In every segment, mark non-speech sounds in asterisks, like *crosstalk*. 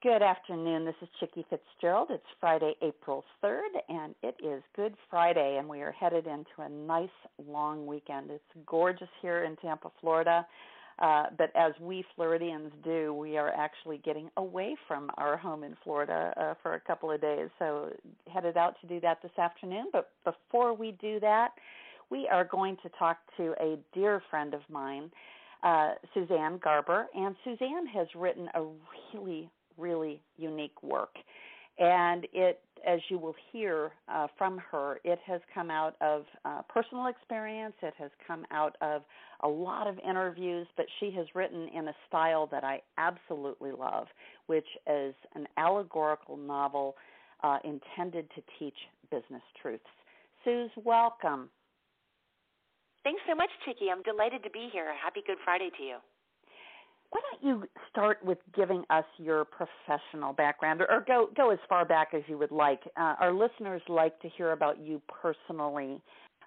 Good afternoon. This is Chicke Fitzgerald. It's Friday, April 3rd, and it is Good Friday, and we are headed into a nice long weekend. It's gorgeous here in Tampa, Florida. Uh, but as we Floridians do, we are actually getting away from our home in Florida uh, for a couple of days. So, headed out to do that this afternoon. But before we do that, we are going to talk to a dear friend of mine, uh, Suzanne Garber. And Suzanne has written a really, really unique work. And it, as you will hear uh, from her, it has come out of uh, personal experience. It has come out of a lot of interviews, but she has written in a style that I absolutely love, which is an allegorical novel uh, intended to teach business truths. Suze, welcome. Thanks so much, Chicke. I'm delighted to be here. Happy Good Friday to you. Why don't you start with giving us your professional background, or, go go as far back as you would like? Uh, our listeners like to hear about you personally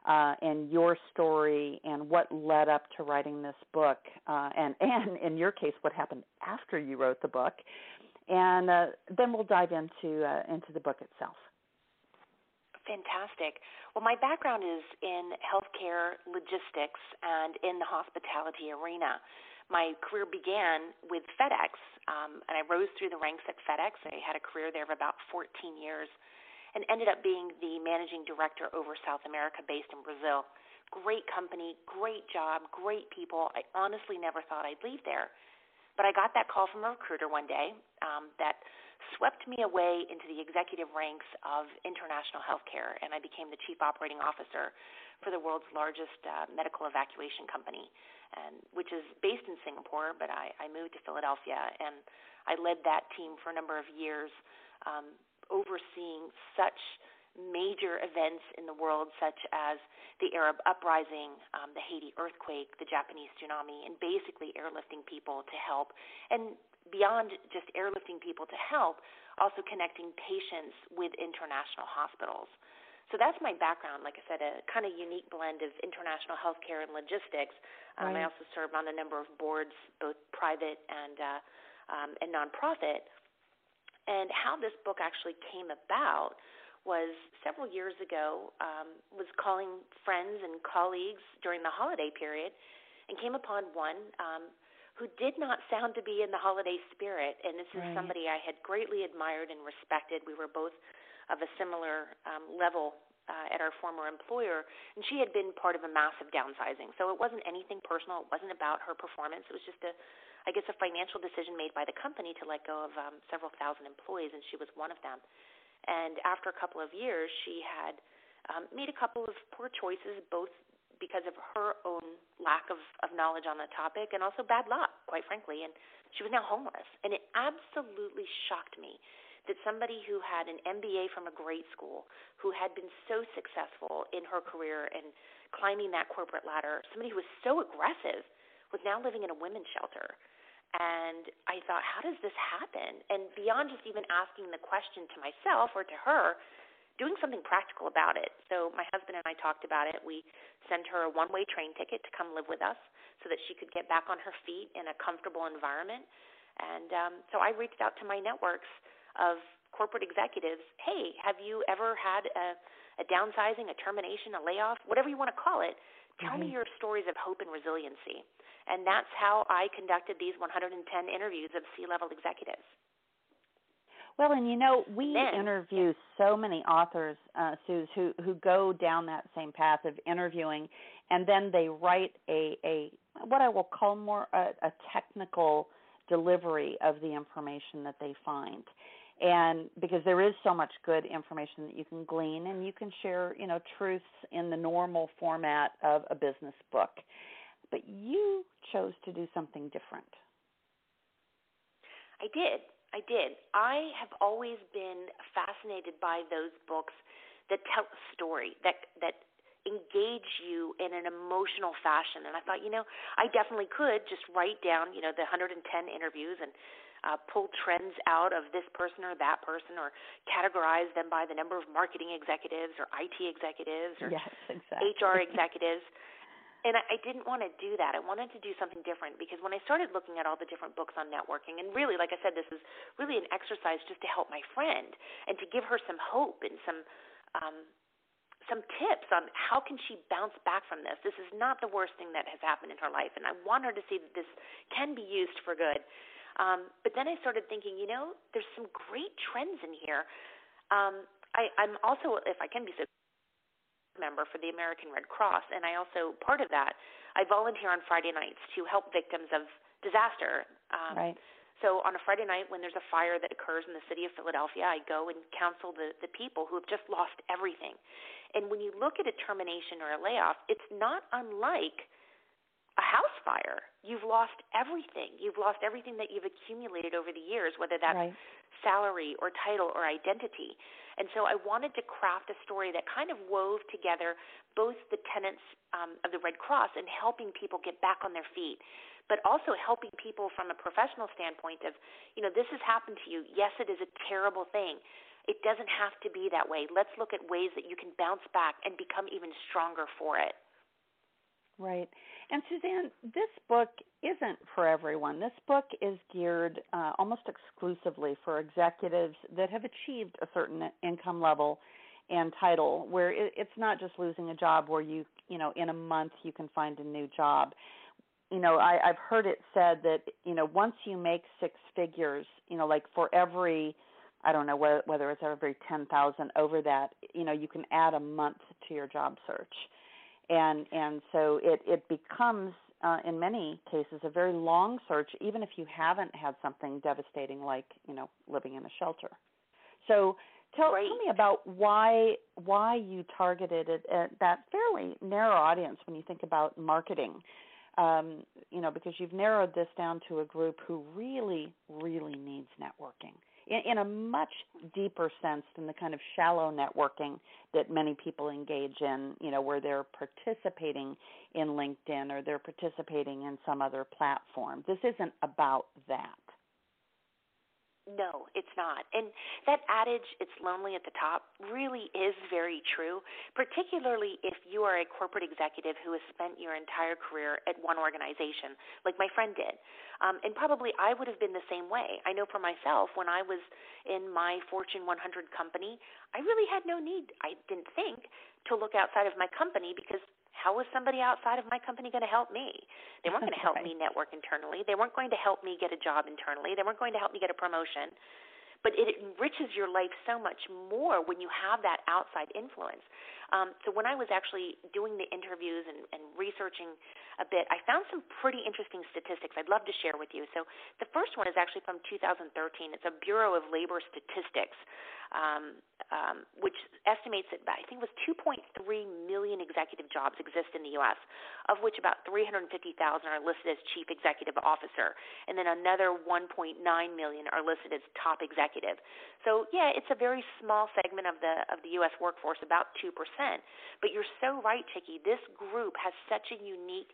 uh, and your story and what led up to writing this book, uh, and *laughs* and in your case, what happened after you wrote the book, and uh, then we'll dive into uh, into the book itself. Fantastic. Well, my background is in healthcare logistics and in the hospitality arena. My career began with FedEx, um, and I rose through the ranks at FedEx. I had a career there of about 14 years and ended up being the managing director over South America based in Brazil. Great company, great job, great people. I honestly never thought I'd leave there. But I got that call from a recruiter one day um, that swept me away into the executive ranks of international healthcare, and I became the chief operating officer for the world's largest uh, medical evacuation company, and which is based in Singapore. But I, I moved to Philadelphia, and I led that team for a number of years, um, overseeing such major events in the world, such as the Arab uprising, um, the Haiti earthquake, the Japanese tsunami, and basically airlifting people to help. And beyond just airlifting people to help, also connecting patients with international hospitals. So that's my background. Like I said, a kind of unique blend of international healthcare and logistics. Um, right. I also serve on a number of boards, both private and uh, um, and nonprofit. And how this book actually came about was several years ago. Um, was calling friends and colleagues during the holiday period, and came upon one um, who did not sound to be in the holiday spirit. And this is right. somebody I had greatly admired and respected. We were both of a similar um, level uh, at our former employer, and she had been part of a massive downsizing. So it wasn't anything personal. It wasn't about her performance. It was just a, I guess, a financial decision made by the company to let go of um, several thousand employees, and she was one of them. And after a couple of years, she had um, made a couple of poor choices, both because of her own lack of, of knowledge on the topic and also bad luck, quite frankly. And she was now homeless. And it absolutely shocked me that somebody who had an MBA from a great school, who had been so successful in her career and climbing that corporate ladder, somebody who was so aggressive, was now living in a women's shelter. And I thought, how does this happen? And beyond just even asking the question to myself or to her, doing something practical about it. So my husband and I talked about it. We sent her a one-way train ticket to come live with us so that she could get back on her feet in a comfortable environment. And um, so I reached out to my networks of corporate executives. Hey, have you ever had a, a downsizing, a termination, a layoff, whatever you want to call it? Tell mm-hmm. me your stories of hope and resiliency. And that's how I conducted these 110 interviews of C-level executives. Well, and you know, we then, interview so many authors, uh, Suze, who who go down that same path of interviewing, and then they write a a what I will call more a, a technical delivery of the information that they find. And because there is so much good information that you can glean and you can share you know truths in the normal format of a business book but you chose to do something different i did I did. I have always been fascinated by those books that tell a story that that engage you in an emotional fashion. And I thought, you know, I definitely could just write down, you know, the 110 interviews and uh, pull trends out of this person or that person, or categorize them by the number of marketing executives or IT executives or yes, exactly. HR executives. And I, I didn't want to do that. I wanted to do something different because when I started looking at all the different books on networking, and really, like I said, this is really an exercise just to help my friend and to give her some hope and some um, some tips on how can she bounce back from this. This is not the worst thing that has happened in her life, and I want her to see that this can be used for good. Um, but then I started thinking, you know, there's some great trends in here. Um, I, I'm also, if I can be so member for the American Red Cross, and I also part of that. I volunteer on Friday nights to help victims of disaster. Um, right. So on a Friday night, when there's a fire that occurs in the city of Philadelphia, I go and counsel the the people who have just lost everything. And when you look at a termination or a layoff, it's not unlike a house fire. You've lost everything. You've lost everything that you've accumulated over the years, whether that's right. salary or title or identity. And so I wanted to craft a story that kind of wove together both the tenets um, of the Red Cross and helping people get back on their feet, but also helping people from a professional standpoint of, you know, this has happened to you. Yes, it is a terrible thing. It doesn't have to be that way. Let's look at ways that you can bounce back and become even stronger for it. Right. And Suzanne, this book isn't for everyone. This book is geared uh, almost exclusively for executives that have achieved a certain income level and title, where it, it's not just losing a job where you, you know, in a month you can find a new job. You know, I, I've heard it said that you know once you make six figures, you know, like for every I don't know whether, whether it's every ten thousand over that, you know, you can add a month to your job search and and so it it becomes uh, in many cases a very long search, even if you haven't had something devastating like you know living in a shelter. So tell, tell me about why why you targeted it at that fairly narrow audience when you think about marketing. Um, you know, because you've narrowed this down to a group who really, really needs networking in, in a much deeper sense than the kind of shallow networking that many people engage in, you know, where they're participating in LinkedIn or they're participating in some other platform. This isn't about that. No, it's not. And that adage, it's lonely at the top, really is very true, particularly if you are a corporate executive who has spent your entire career at one organization, like my friend did. Um, and probably I would have been the same way. I know for myself, when I was in my Fortune 100 company, I really had no need, I didn't think, to look outside of my company because how was somebody outside of my company going to help me? They weren't going to help right. me network internally. They weren't going to help me get a job internally. They weren't going to help me get a promotion. But it enriches your life so much more when you have that outside influence. Um, so when I was actually doing the interviews and, and researching a bit, I found some pretty interesting statistics I'd love to share with you. So the first one is actually from 2013. It's a Bureau of Labor Statistics, um, um, which estimates that I think it was 2.3 million executive jobs exist in the U.S., of which about 350,000 are listed as chief executive officer, and then another 1.9 million are listed as top executive. So yeah, it's a very small segment of the of the U.S. workforce, about two percent but you're so right, Chicke. This group has such a unique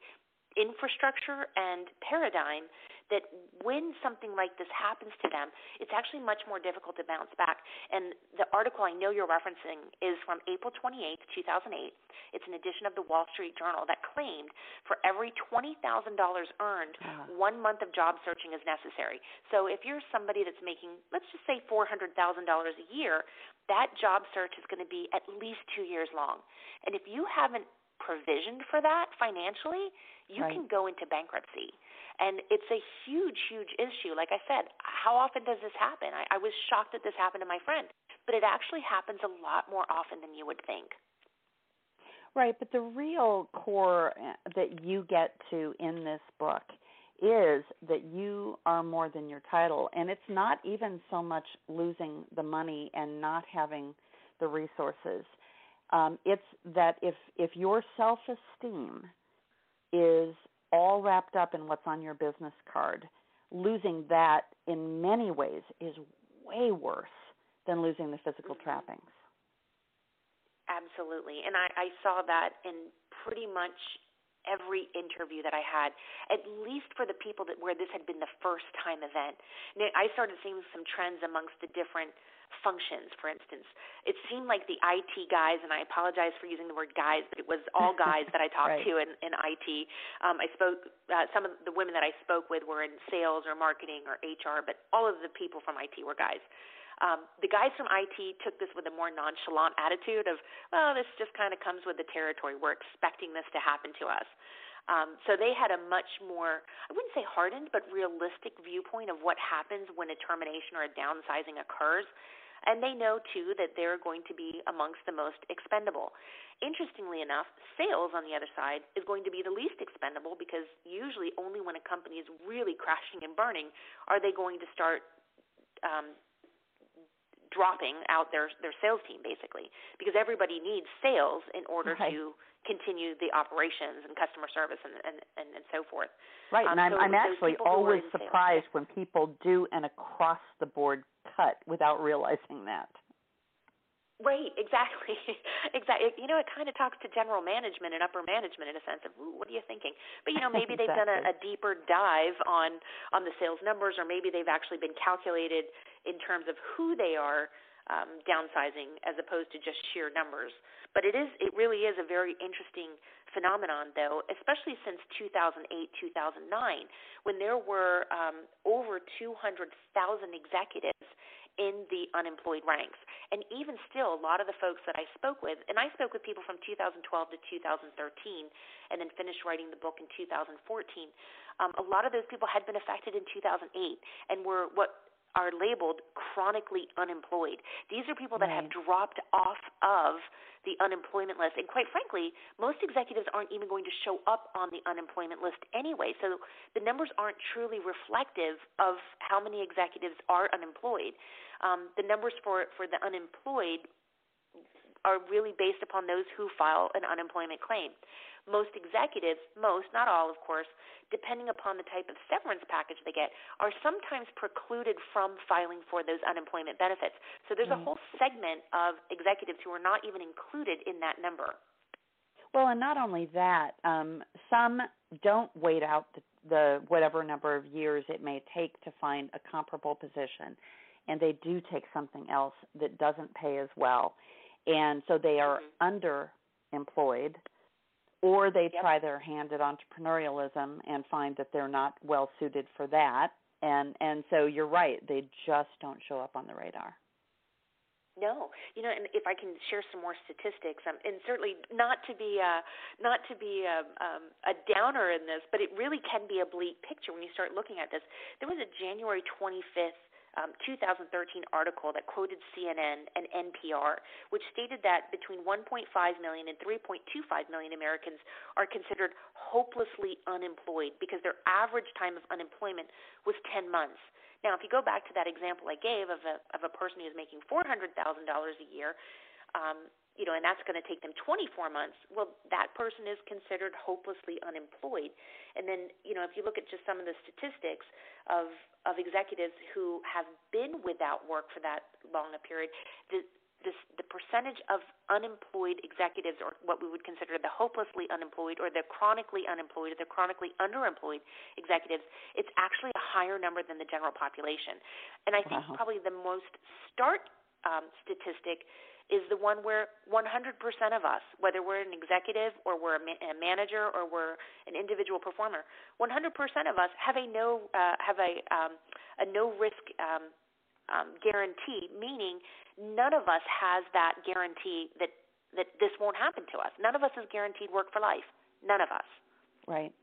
infrastructure and paradigm that when something like this happens to them, it's actually much more difficult to bounce back. And the article I know you're referencing is from April 28, 2008. It's an edition of the Wall Street Journal that claimed for every $20,000 earned, uh-huh. one month of job searching is necessary. So if you're somebody that's making, let's just say $400,000 a year, that job search is going to be at least two years long. And if you haven't provisioned for that financially, you right. can go into bankruptcy. And it's a huge, huge issue. Like I said, how often does this happen? I, I was shocked that this happened to my friend, but it actually happens a lot more often than you would think. Right, but the real core uh, that you get to in this book is that you are more than your title. And it's not even so much losing the money and not having the resources. Um, it's that if if your self esteem is all wrapped up in what's on your business card, losing that in many ways is way worse than losing the physical mm-hmm. trappings. Absolutely. And I, I saw that in pretty much every interview that I had, at least for the people that where this had been the first time event. Now, I started seeing some trends amongst the different functions, for instance. It seemed like the IT guys, and I apologize for using the word guys, but it was all *laughs* guys that I talked right. to in, in IT. Um, I spoke, uh, some of the women that I spoke with were in sales or marketing or HR, but all of the people from IT were guys. Um, the guys from IT took this with a more nonchalant attitude of, well, this just kind of comes with the territory. We're expecting this to happen to us. Um, so they had a much more, I wouldn't say hardened, but realistic viewpoint of what happens when a termination or a downsizing occurs. And they know, too, that they're going to be amongst the most expendable. Interestingly enough, sales, on the other side, is going to be the least expendable because usually only when a company is really crashing and burning are they going to start um, dropping out their their sales team basically because everybody needs sales in order right. to continue the operations and customer service and and and, and so forth. Right, um, and I'm so I'm actually always surprised when people do an across the board cut without realizing that. Right, exactly, *laughs* exactly. You know, it kind of talks to general management and upper management in a sense of, Ooh, what are you thinking? But you know, maybe exactly. *laughs* they've done a, a deeper dive on on the sales numbers, or maybe they've actually been calculated in terms of who they are um, downsizing as opposed to just sheer numbers. But it is, it really is a very interesting phenomenon, though, especially since 2008, 2009, when there were um, over 200,000 executives in the unemployed ranks. And even still, a lot of the folks that I spoke with, and I spoke with people from 2012 to 2013, and then finished writing the book in 2014. Um, a lot of those people had been affected in 2008 and were what are labeled chronically unemployed. These are people that right. have dropped off of the unemployment list. And quite frankly, most executives aren't even going to show up on the unemployment list anyway. So the numbers aren't truly reflective of how many executives are unemployed. Um, the numbers for, for the unemployed are really based upon those who file an unemployment claim. Most executives, most, not all, of course, depending upon the type of severance package they get, are sometimes precluded from filing for those unemployment benefits. So there's a whole segment of executives who are not even included in that number. Well, and not only that, um, some don't wait out the, the whatever number of years it may take to find a comparable position, and they do take something else that doesn't pay as well, and so they are mm-hmm. underemployed or they yep. try their hand at entrepreneurialism and find that they're not well suited for that and and so you're right they just don't show up on the radar no, you know, and if I can share some more statistics, um, and certainly not to be uh, not to be a, um, a downer in this, but it really can be a bleak picture when you start looking at this. There was a January 25th um, 2013 article that quoted CNN and NPR, which stated that between 1.5 million and 3.25 million Americans are considered hopelessly unemployed because their average time of unemployment was 10 months. Now, if you go back to that example I gave of a of a person who's making $400,000 a year, um, you know, and that's going to take them 24 months, well, that person is considered hopelessly unemployed. And then, you know, if you look at just some of the statistics of of executives who have been without work for that long a period, the this, the percentage of unemployed executives, or what we would consider the hopelessly unemployed, or the chronically unemployed, or the chronically underemployed executives, it's actually a higher number than the general population. And I think wow. probably the most stark um, statistic is the one where 100% of us, whether we're an executive or we're a, ma- a manager or we're an individual performer, 100% of us have a no uh, have a um, a no risk um, um, guarantee, meaning none of us has that guarantee that that this won't happen to us. None of us is guaranteed work for life. None of us. Right.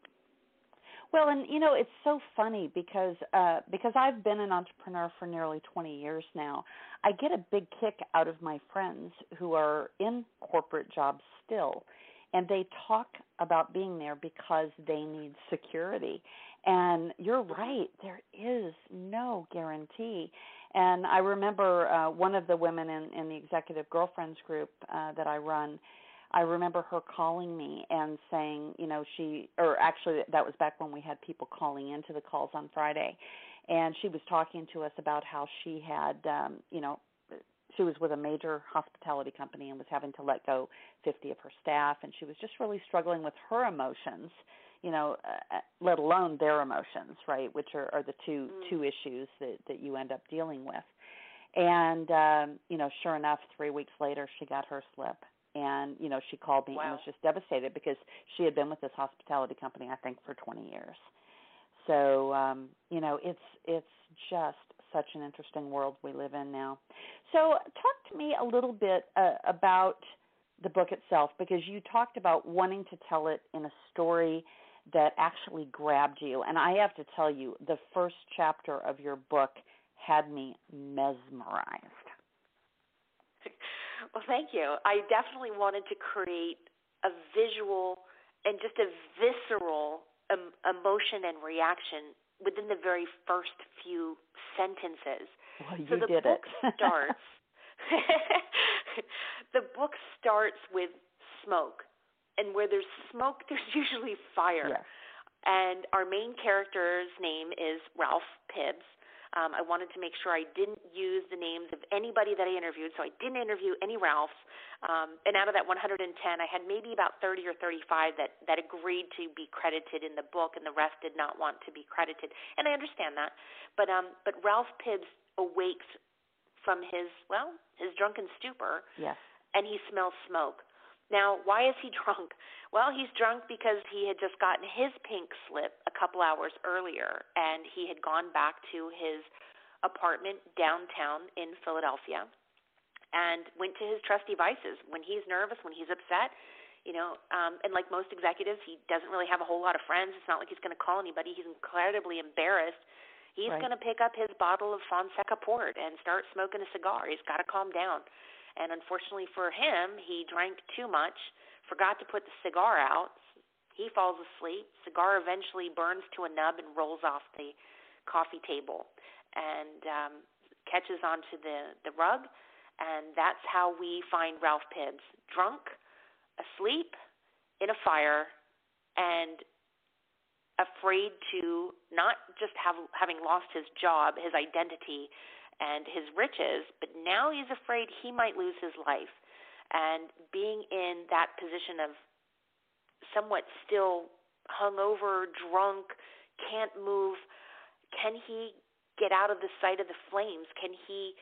Well, and you know, it's so funny because uh because I've been an entrepreneur for nearly 20 years now. I get a big kick out of my friends who are in corporate jobs still and they talk about being there because they need security. And you're right, there is no guarantee. And I remember uh one of the women in in the executive girlfriends group uh that I run I remember her calling me and saying, you know, she, or actually that was back when we had people calling into the calls on Friday, and she was talking to us about how she had, um, you know, she was with a major hospitality company and was having to let go 50 of her staff. And she was just really struggling with her emotions you know uh, let alone their emotions right which are, are the two mm. two issues that that you end up dealing with. And um you know sure enough 3 weeks later she got her slip and you know she called me wow. and was just devastated because she had been with this hospitality company I think for 20 years so um you know it's it's just such an interesting world we live in now. So, talk to me a little bit uh, about the book itself because you talked about wanting to tell it in a story that actually grabbed you. And I have to tell you, the first chapter of your book had me mesmerized. Well, thank you. I definitely wanted to create a visual and just a visceral um, emotion and reaction within the very first few sentences. Well, you so the did book it. *laughs* starts. *laughs* the book starts with smoke, and where there's smoke, *laughs* there's usually fire. Yes. And our main character's name is Ralph Pibbs, um, I wanted to make sure I didn't use the names of anybody that I interviewed, so I didn't interview any Ralphs. Um, and out of that 110, I had maybe about 30 or 35 that that agreed to be credited in the book, and the rest did not want to be credited. And I understand that, but um, but Ralph Pibbs awakes from his well his drunken stupor, yes. and he smells smoke. Now, why is he *laughs* drunk? Well, he's drunk because he had just gotten his pink slip a couple hours earlier, and he had gone back to his apartment downtown in Philadelphia and went to his trusty vices. When he's nervous, when he's upset, you know, um, and like most executives, he doesn't really have a whole lot of friends. It's not like he's going to call anybody. He's incredibly embarrassed. He's right. going to pick up his bottle of Fonseca port and start smoking a cigar. He's got to calm down. And unfortunately for him, he drank too much, forgot to put the cigar out. He falls asleep. Cigar eventually burns to a nub and rolls off the coffee table and um, catches onto the, the rug. And that's how we find Ralph Pibbs drunk, asleep, in a fire, and afraid to not just have having lost his job, his identity, and his riches, but now he's afraid he might lose his life. And being in that position of somewhat still hungover, drunk, can't move, can he get out of the sight of the flames? Can he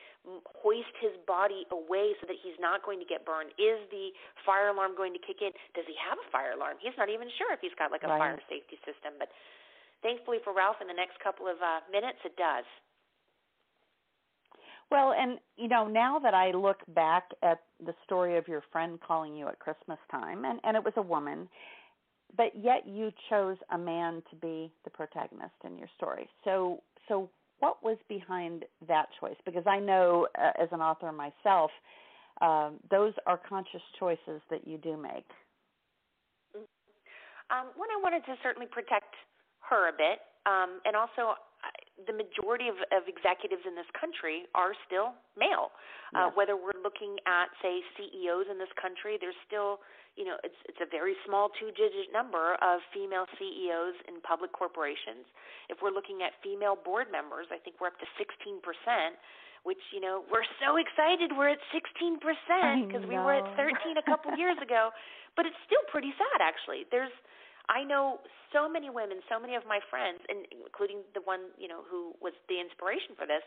hoist his body away so that he's not going to get burned? Is the fire alarm going to kick in? Does he have a fire alarm? He's not even sure if he's got like a right. fire safety system. But thankfully for Ralph, in the next couple of uh, minutes, it does. Well, and you know, now that I look back at the story of your friend calling you at Christmas time, and and it was a woman, but yet you chose a man to be the protagonist in your story. So, so what was behind that choice? Because I know, uh, as an author myself, um, those are conscious choices that you do make. Um, one, I wanted to certainly protect her a bit, um, and also the majority of, of executives in this country are still male. Uh. Whether we're looking at, say, CEOs in this country, there's still, you know, it's it's a very small two-digit number of female CEOs in public corporations. If we're looking at female board members, I think we're up to 16 percent. Which you know we're so excited we're at 16 percent because we were at 13 a couple years ago, but it's still pretty sad actually. There's I know so many women, so many of my friends, and including the one you know who was the inspiration for this,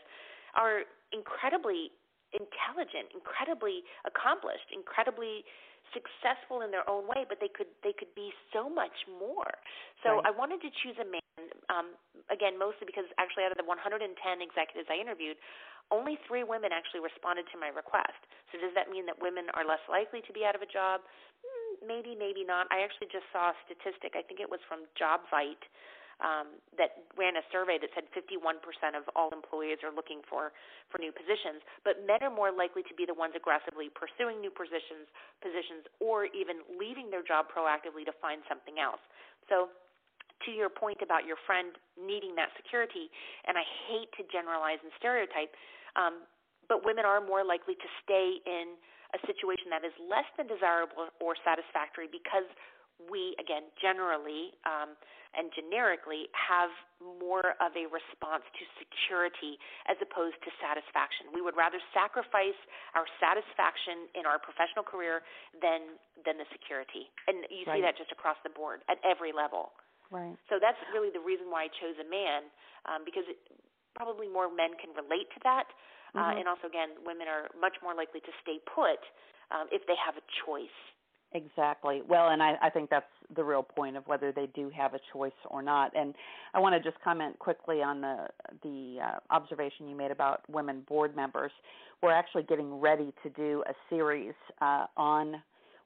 are incredibly intelligent, incredibly accomplished, incredibly successful in their own way, but they could they could be so much more. So right. I wanted to choose a man. Um, again, mostly because actually out of the 110 executives I interviewed, only three women actually responded to my request. So does that mean that women are less likely to be out of a job? Maybe, maybe not. I actually just saw a statistic. I think it was from Jobvite um, that ran a survey that said 51% of all employees are looking for for new positions. But men are more likely to be the ones aggressively pursuing new positions, positions, or even leaving their job proactively to find something else. So to your point about your friend needing that security, and I hate to generalize and stereotype, um, but women are more likely to stay in a situation that is less than desirable or satisfactory because we again generally um, and generically have more of a response to security as opposed to satisfaction. We would rather sacrifice our satisfaction in our professional career than than the security, and you right. see that just across the board at every level. Right. So that's really the reason why I chose a man, um, because it, probably more men can relate to that, uh, mm-hmm. and also again, women are much more likely to stay put um, if they have a choice. Exactly. Well, and I, I think that's the real point of whether they do have a choice or not. And I want to just comment quickly on the the uh, observation you made about women board members. We're actually getting ready to do a series uh, on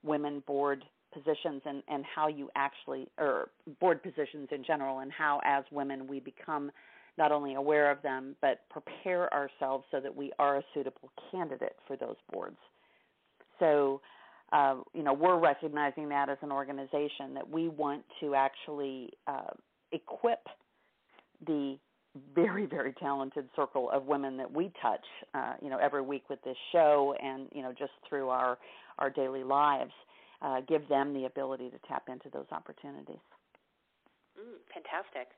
women board positions and, and how you actually, or board positions in general, and how as women we become not only aware of them, but prepare ourselves so that we are a suitable candidate for those boards. So, uh, you know, we're recognizing that as an organization that we want to actually uh, equip the very very talented circle of women that we touch uh, you know every week with this show and you know just through our our daily lives uh, give them the ability to tap into those opportunities mm, fantastic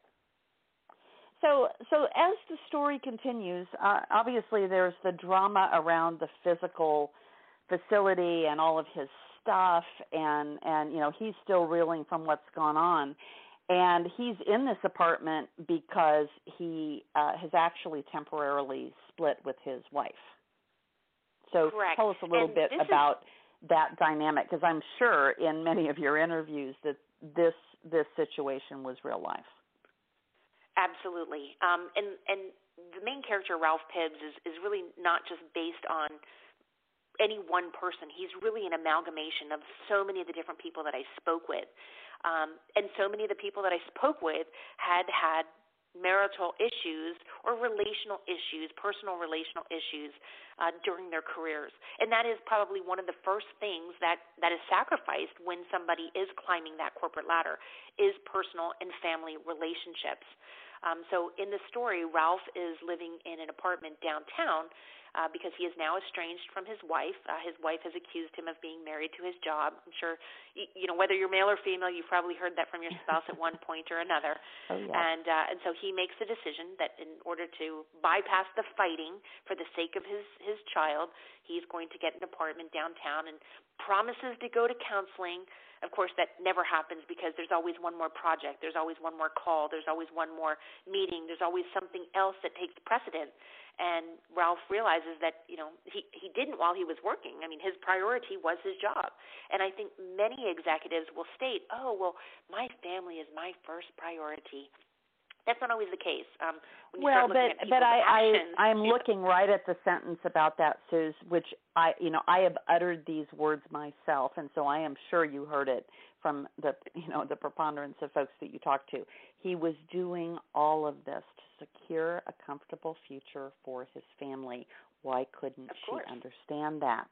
so so as the story continues uh, obviously there's the drama around the physical facility and all of his stuff and and you know he's still reeling from what's gone on. And he's in this apartment because he uh, has actually temporarily split with his wife. So Correct. tell us a little and bit about is... that dynamic because i'm sure in many of your interviews that this this situation was real life absolutely um, and and the main character ralph pibbs is is really not just based on any one person. He's really an amalgamation of so many of the different people that I spoke with. Um, and so many of the people that I spoke with had had marital issues or relational issues, personal relational issues uh, during their careers. And that is probably one of the first things that, that is sacrificed when somebody is climbing that corporate ladder is personal and family relationships. Um, so in the story, Ralph is living in an apartment downtown uh, because he is now estranged from his wife. Uh, his wife has accused him of being married to his job. I'm sure, you, you know, whether you're male or female, you've probably heard that from your spouse at one *laughs* point or another. *laughs* Oh, yeah. And uh, and so he makes a decision that in order to bypass the fighting for the sake of his his child, he's going to get an apartment downtown and promises to go to counseling. Of course, that never happens because there's always one more project, there's always one more call, there's always one more meeting, there's always something else that takes precedent and Ralph realizes that you know he he didn't while he was working. I mean, his priority was his job, and I think many executives will state, "Oh, well, my family is my first priority." That's not always the case. Um, well, but but I, I I'm looking right at the sentence about that, Suze, which I you know I have uttered these words myself, and so I am sure you heard it from the you know the preponderance of folks that you talk to. He was doing all of this to secure a comfortable future for his family. Why couldn't she understand that?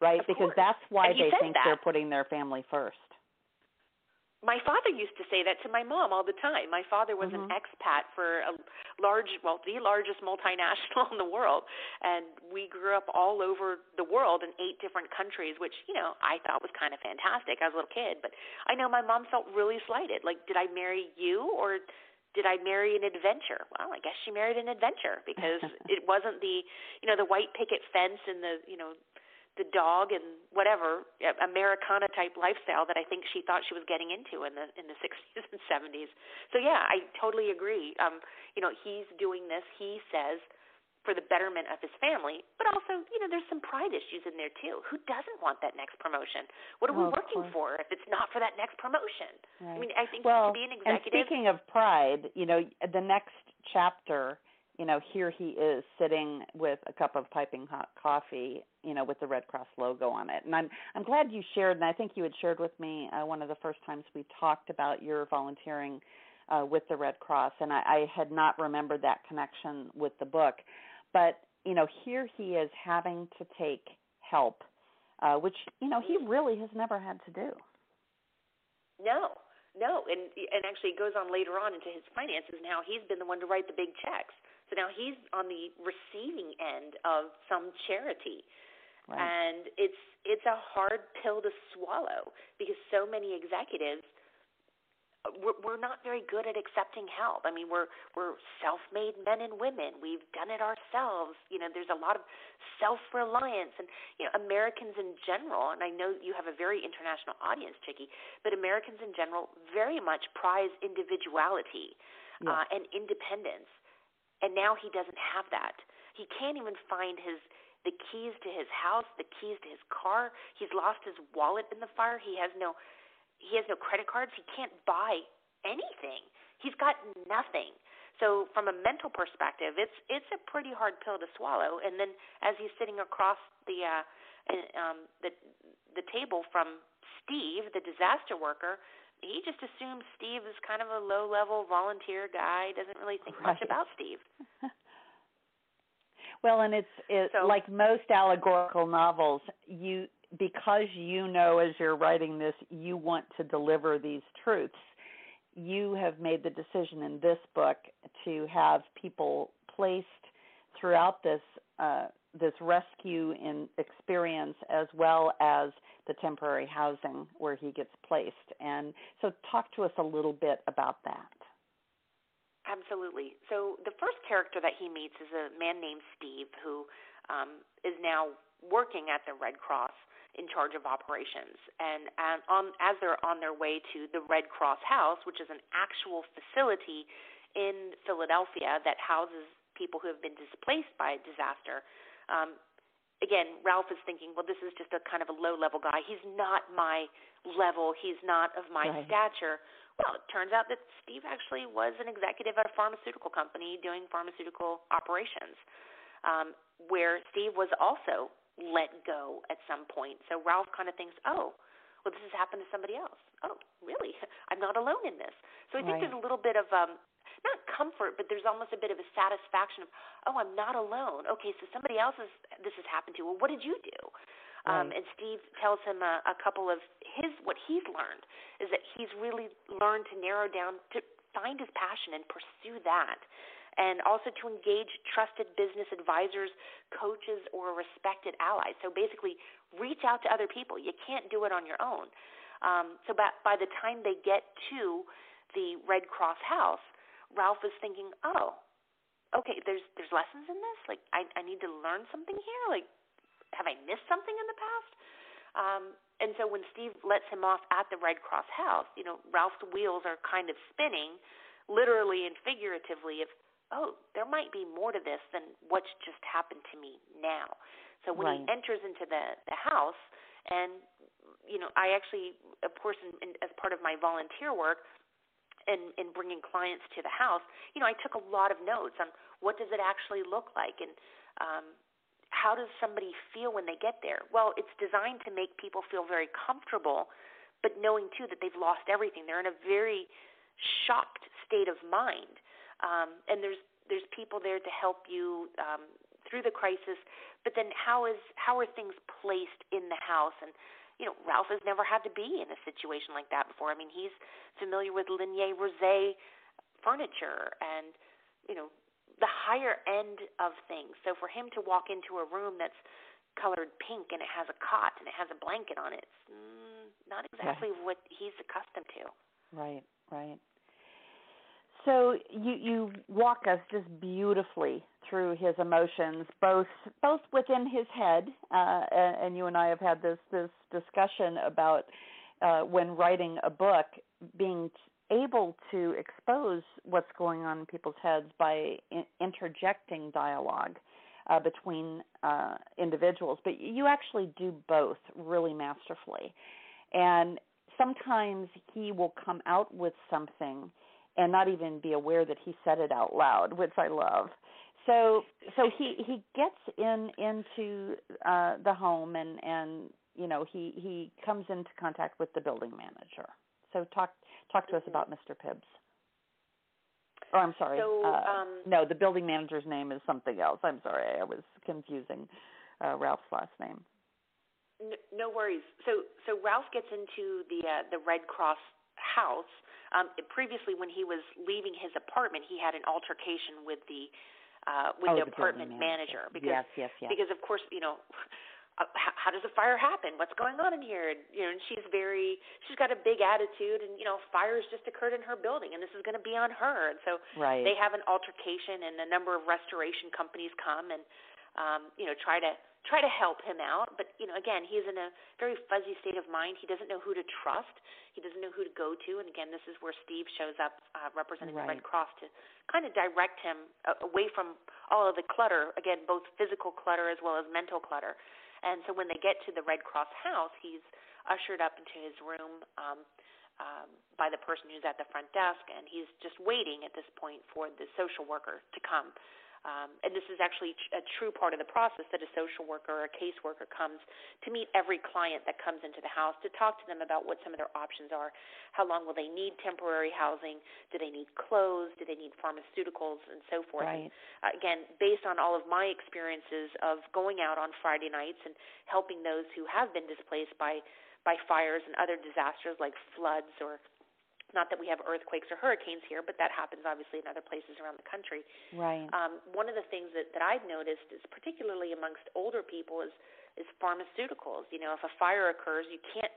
Right? Of because course. that's why they think that. they're putting their family first my father used to say that to my mom all the time. My father was mm-hmm. an expat for a large, well, the largest multinational *laughs* in the world, and we grew up all over the world in eight different countries, which you know I thought was kind of fantastic as a little kid. But I know my mom felt really slighted. Like, did I marry you or? Did I marry an adventure? Well, I guess she married an adventure because *laughs* it wasn't the, you know, the white picket fence and the, you know, the dog and whatever Americana type lifestyle that I think she thought she was getting into in the in the *laughs* 60s and 70s. So yeah, I totally agree. Um, you know, he's doing this. He says for the betterment of his family, but also, you know, there's some pride issues in there too. Who doesn't want that next promotion? What are well, we working for if it's not for that next promotion? Right. I mean, I think well, to be an executive. And speaking of pride, you know, the next chapter you know, here he is sitting with a cup of piping hot coffee, you know, with the Red Cross logo on it. And I'm I'm glad you shared, and I think you had shared with me uh, one of the first times we talked about your volunteering uh, with the Red Cross, and I, I had not remembered that connection with the book. But you know, here he is having to take help, uh, which you know he really has never had to do. No, no, and and actually it goes on later on into his finances. and how he's been the one to write the big checks. So now he's on the receiving end of some charity. right. and it's it's a hard pill to swallow because so many executives we're, we're not very good at accepting help. I mean, we're we're self-made men and women. We've done it ourselves. You know, there's a lot of self-reliance, and you know, Americans in general. And I know you have a very international audience, Chicke, but Americans in general very much prize individuality yes. uh, and independence. And now he doesn't have that. He can't even find his the keys to his house, the keys to his car. He's lost his wallet in the fire. He has no he has no credit cards. He can't buy anything. He's got nothing. So from a mental perspective, it's it's a pretty hard pill to swallow. And then as he's sitting across the uh, um, the the table from Steve, the disaster worker, he just assumes Steve is kind of a low level volunteer guy. Doesn't really think right. much about Steve. *laughs* well, and it's it, so, like most allegorical novels. You because you know as you're writing this you want to deliver these truths you have made the decision in this book to have people placed throughout this uh, this rescue in experience as well as the temporary housing where he gets placed. And so talk to us a little bit about that. Absolutely. So the first character that he meets is a man named steve who um, is now working at the red cross in charge of operations. And, and on, as they're on their way to the Red Cross House, which is an actual facility in Philadelphia that houses people who have been displaced by a disaster, um, again, Ralph is thinking, well, this is just a kind of a low level guy. He's not my level. He's not of my right. stature. Well, it turns out that Steve actually was an executive at a pharmaceutical company doing pharmaceutical operations, um, where Steve was also let go at some point. So Ralph kind of thinks, oh, well, this has happened to somebody else. Oh, really? *laughs* I'm not alone in this. So I think right. there's a little bit of um, not comfort, but there's almost a bit of a satisfaction of, oh, I'm not alone. Okay, so somebody else has this has happened to. Well, what did you do? Um, and Steve tells him a, a couple of his what he's learned is that he's really learned to narrow down to find his passion and pursue that and also to engage trusted business advisors, coaches, or respected allies. So basically, reach out to other people. You can't do it on your own. Um, so by, by the time they get to the Red Cross house, Ralph is thinking, oh, okay, there's there's lessons in this. Like I, I need to learn something here. Like have I missed something in the past? Um, and so when Steve lets him off at the Red Cross house, you know, Ralph's wheels are kind of spinning, literally and figuratively, of oh, there might be more to this than what's just happened to me now. So when right. he enters into the the house, and you know, I actually, of course, in, in, as part of my volunteer work, and in bringing clients to the house, you know, I took a lot of notes on what does it actually look like, and um, how does somebody feel when they get there. Well, it's designed to make people feel very comfortable, but knowing too that they've lost everything. They're in a very shocked state of mind um, and there's there's people there to help you um, through the crisis. But then how is how are things placed in the house? And you know, Ralph has never had to be in a situation like that before. I mean, he's familiar with Ligne Roset furniture and you know the higher end of things. So for him to walk into a room that's colored pink and it has a cot and it has a blanket on it, it's mm, not exactly right. what he's accustomed to. Right, right. So you you walk us just beautifully through his emotions, both both within his head, uh, and you and I have had this this discussion about uh, when writing a book, being able to expose what's going on in people's heads by in- interjecting dialogue uh, between uh, individuals. But you actually do both really masterfully, and sometimes he will come out with something and not even be aware that he said it out loud, which I love. So so he he gets in into uh the home and and you know he he comes into contact with the building manager. So talk talk to us about Mr. Pibbs. Oh, I'm sorry. So, uh, um, no, the building manager's name is something else. I'm sorry, I was confusing uh, Ralph's last name. No, worries. So, so Ralph gets into the uh, the Red Cross house. Um, previously, when he was leaving his apartment, he had an altercation with the uh, with oh, the, the apartment manager. manager. because yes, yes, yes. because of course you know *laughs* uh, how, how does a fire happen? What's going on in here? And, you know, and she's very, she's got a big attitude, and you know, fires just occurred in her building, and this is going to be on her. And so right. they have an altercation, and a number of restoration companies come and, um, you know, try to try to help him out. But you know, again, he's in a very fuzzy state of mind. He doesn't know who to trust. He doesn't know who to go to. And again, this is where Steve shows up, uh, representing right. the Red Cross, to kind of direct him uh, away from all of the clutter. Again, both physical clutter as well as mental clutter. And so when they get to the Red Cross house, he's ushered up into his room um, um, by the person who's at the front desk, and he's just waiting at this point for the social worker to come. Um, and this is actually a true part of the process that a social worker or a caseworker comes to meet every client that comes into the house to talk to them about what some of their options are. How long will they need temporary housing? Do they need clothes? Do they need pharmaceuticals and so forth? Right. Uh, again, based on all of my experiences of going out on Friday nights and helping those who have been displaced by by fires and other disasters like floods or not that we have earthquakes or hurricanes here, but that happens obviously in other places around the country. Right. Um, one of the things that, that I've noticed is particularly amongst older people is is pharmaceuticals. You know, if a fire occurs, you can't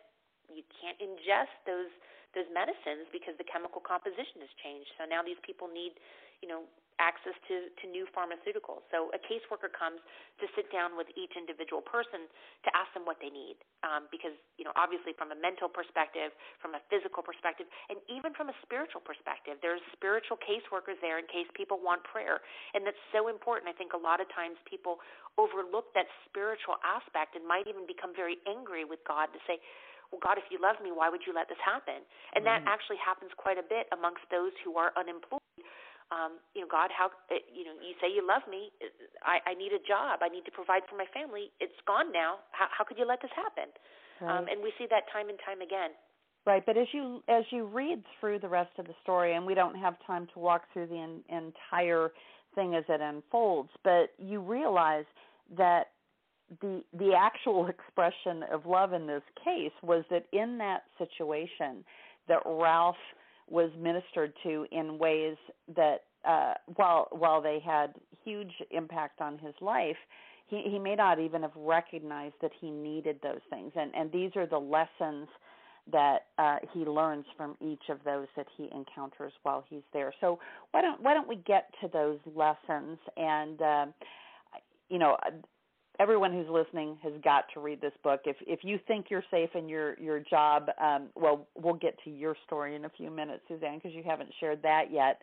you can't ingest those those medicines because the chemical composition has changed. So now these people need, you know, access to, to new pharmaceuticals. So a caseworker comes to sit down with each individual person to ask them what they need. Um, because, you know, obviously from a mental perspective, from a physical perspective, and even from a spiritual perspective, there's spiritual caseworkers there in case people want prayer. And that's so important. I think a lot of times people overlook that spiritual aspect and might even become very angry with God to say, well, God, if you love me, why would you let this happen? And right. that actually happens quite a bit amongst those who are unemployed um, you know, God, how, uh, you know, you say you love me. I, I need a job. I need to provide for my family. It's gone now. How, how could you let this happen? Right. Um, and we see that time and time again. Right, but as you as you read through the rest of the story, and we don't have time to walk through the in, entire thing as it unfolds, but you realize that the the actual *laughs* expression of love in this case was that in that situation that Ralph was ministered to in ways that uh, while while they had huge impact on his life, he, he may not even have recognized that he needed those things. And and these are the lessons that uh, he learns from each of those that he encounters while he's there. So why don't why don't we get to those lessons and uh, you know everyone who's listening has got to read this book. If if you think you're safe in your your job, um, well, we'll get to your story in a few minutes, Suzanne, because you haven't shared that yet.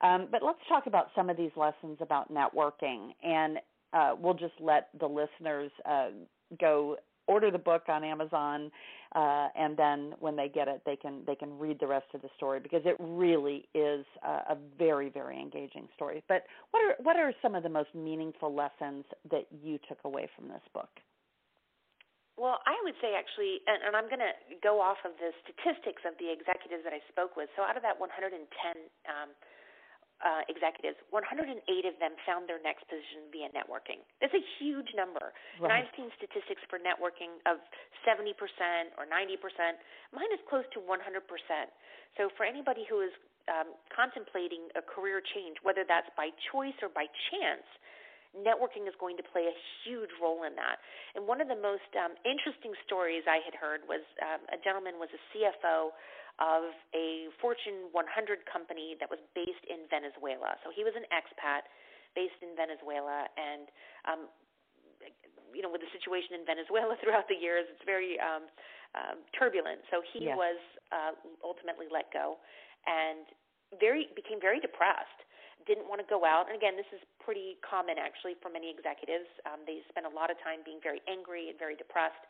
Um, but let's talk about some of these lessons about networking, and uh, we'll just let the listeners uh, go order the book on Amazon, uh, and then when they get it, they can they can read the rest of the story because it really is a, a very very engaging story. But what are what are some of the most meaningful lessons that you took away from this book? Well, I would say actually, and, and I'm going to go off of the statistics of the executives that I spoke with. So out of that 110 um, uh, executives, 108 of them found their next position via networking. That's a huge number. Right. And I've seen statistics for networking of 70% or 90%. Mine is close to 100%. So for anybody who is um, contemplating a career change, whether that's by choice or by chance, networking is going to play a huge role in that. And one of the most um, interesting stories I had heard was um, a gentleman was a CFO of a Fortune 100 company that was based in Venezuela. So he was an expat based in Venezuela, and um, you know, with the situation in Venezuela *laughs* throughout the years, it's very um, um, turbulent. So he yes. was uh, ultimately let go, and very became very depressed. Didn't want to go out, and again, this is pretty common actually for many executives. Um, they spend a lot of time being very angry and very depressed.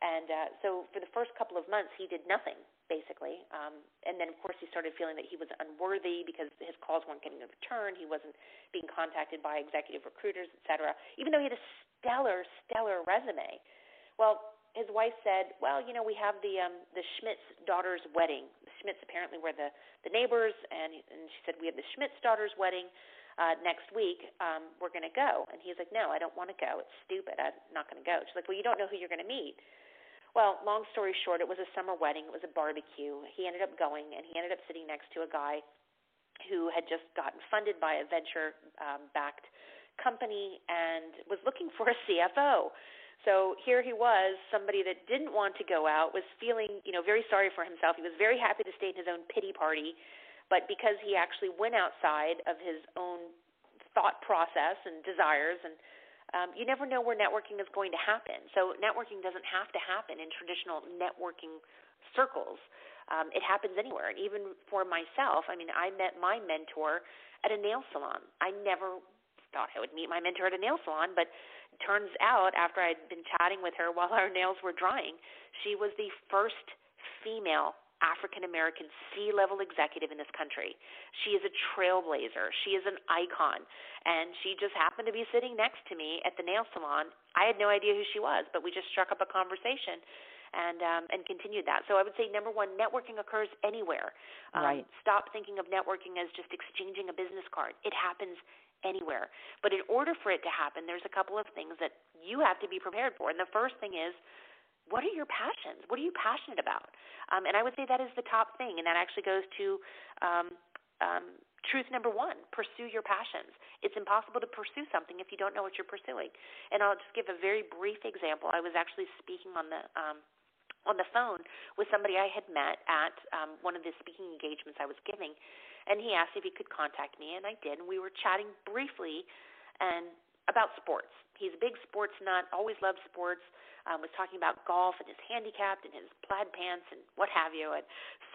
And uh, so for the first couple of months, he did nothing basically. Um, and then, of course, he started feeling that he was unworthy because his calls weren't getting a return. He wasn't being contacted by executive recruiters, et cetera, even though he had a stellar, stellar resume. Well, his wife said, "Well, you know, we have the um, the Schmidt's daughter's wedding. The Schmidts apparently were the the neighbors, and and she said we have the Schmidt's daughter's wedding uh, next week. Um, we're going to go." And he's like, "No, I don't want to go. It's stupid. I'm not going to go." She's like, "Well, you don't know who you're going to meet." Well, long story short, it was a summer wedding. It was a barbecue. He ended up going, and he ended up sitting next to a guy who had just gotten funded by a venture-backed um, company and was looking for a CFO. So here he was, somebody that didn't want to go out, was feeling, you know, very sorry for himself. He was very happy to stay in his own pity party, but because he actually went outside of his own thought process and desires and um, you never know where networking is going to happen. So networking doesn't have to happen in traditional networking circles. Um, it happens anywhere. And even for myself, I mean, I met my mentor at a nail salon. I never thought I would meet my mentor at a nail salon, but turns out after I'd been chatting with her *laughs* while our nails were drying, she was the first female African American C level executive in this country. She is a trailblazer. She is an icon. And she just happened to be sitting next to me at the nail salon. I had no idea who she was, but we just struck up a conversation and um, and continued that. So I would say number one, networking occurs anywhere. Um, right. Stop thinking of networking as just exchanging a business card. It happens anywhere. But in order for it to happen, there's a couple of things that you have to be prepared for. And the first thing is, what are your passions? What are you passionate about? Um, and I would say that is the top thing, and that actually goes to um, um, truth number one pursue your passions. It's impossible to pursue something if you don't know what you're pursuing. And I'll just give a very brief example. I was actually speaking on the um, on the phone with somebody I had met at um, one of the speaking engagements I was giving, and he asked if he could contact me, and I did. And we were chatting briefly and about sports. He's a big sports nut, always loved sports. Um, was talking about golf and his handicapped and his plaid pants and what have you, and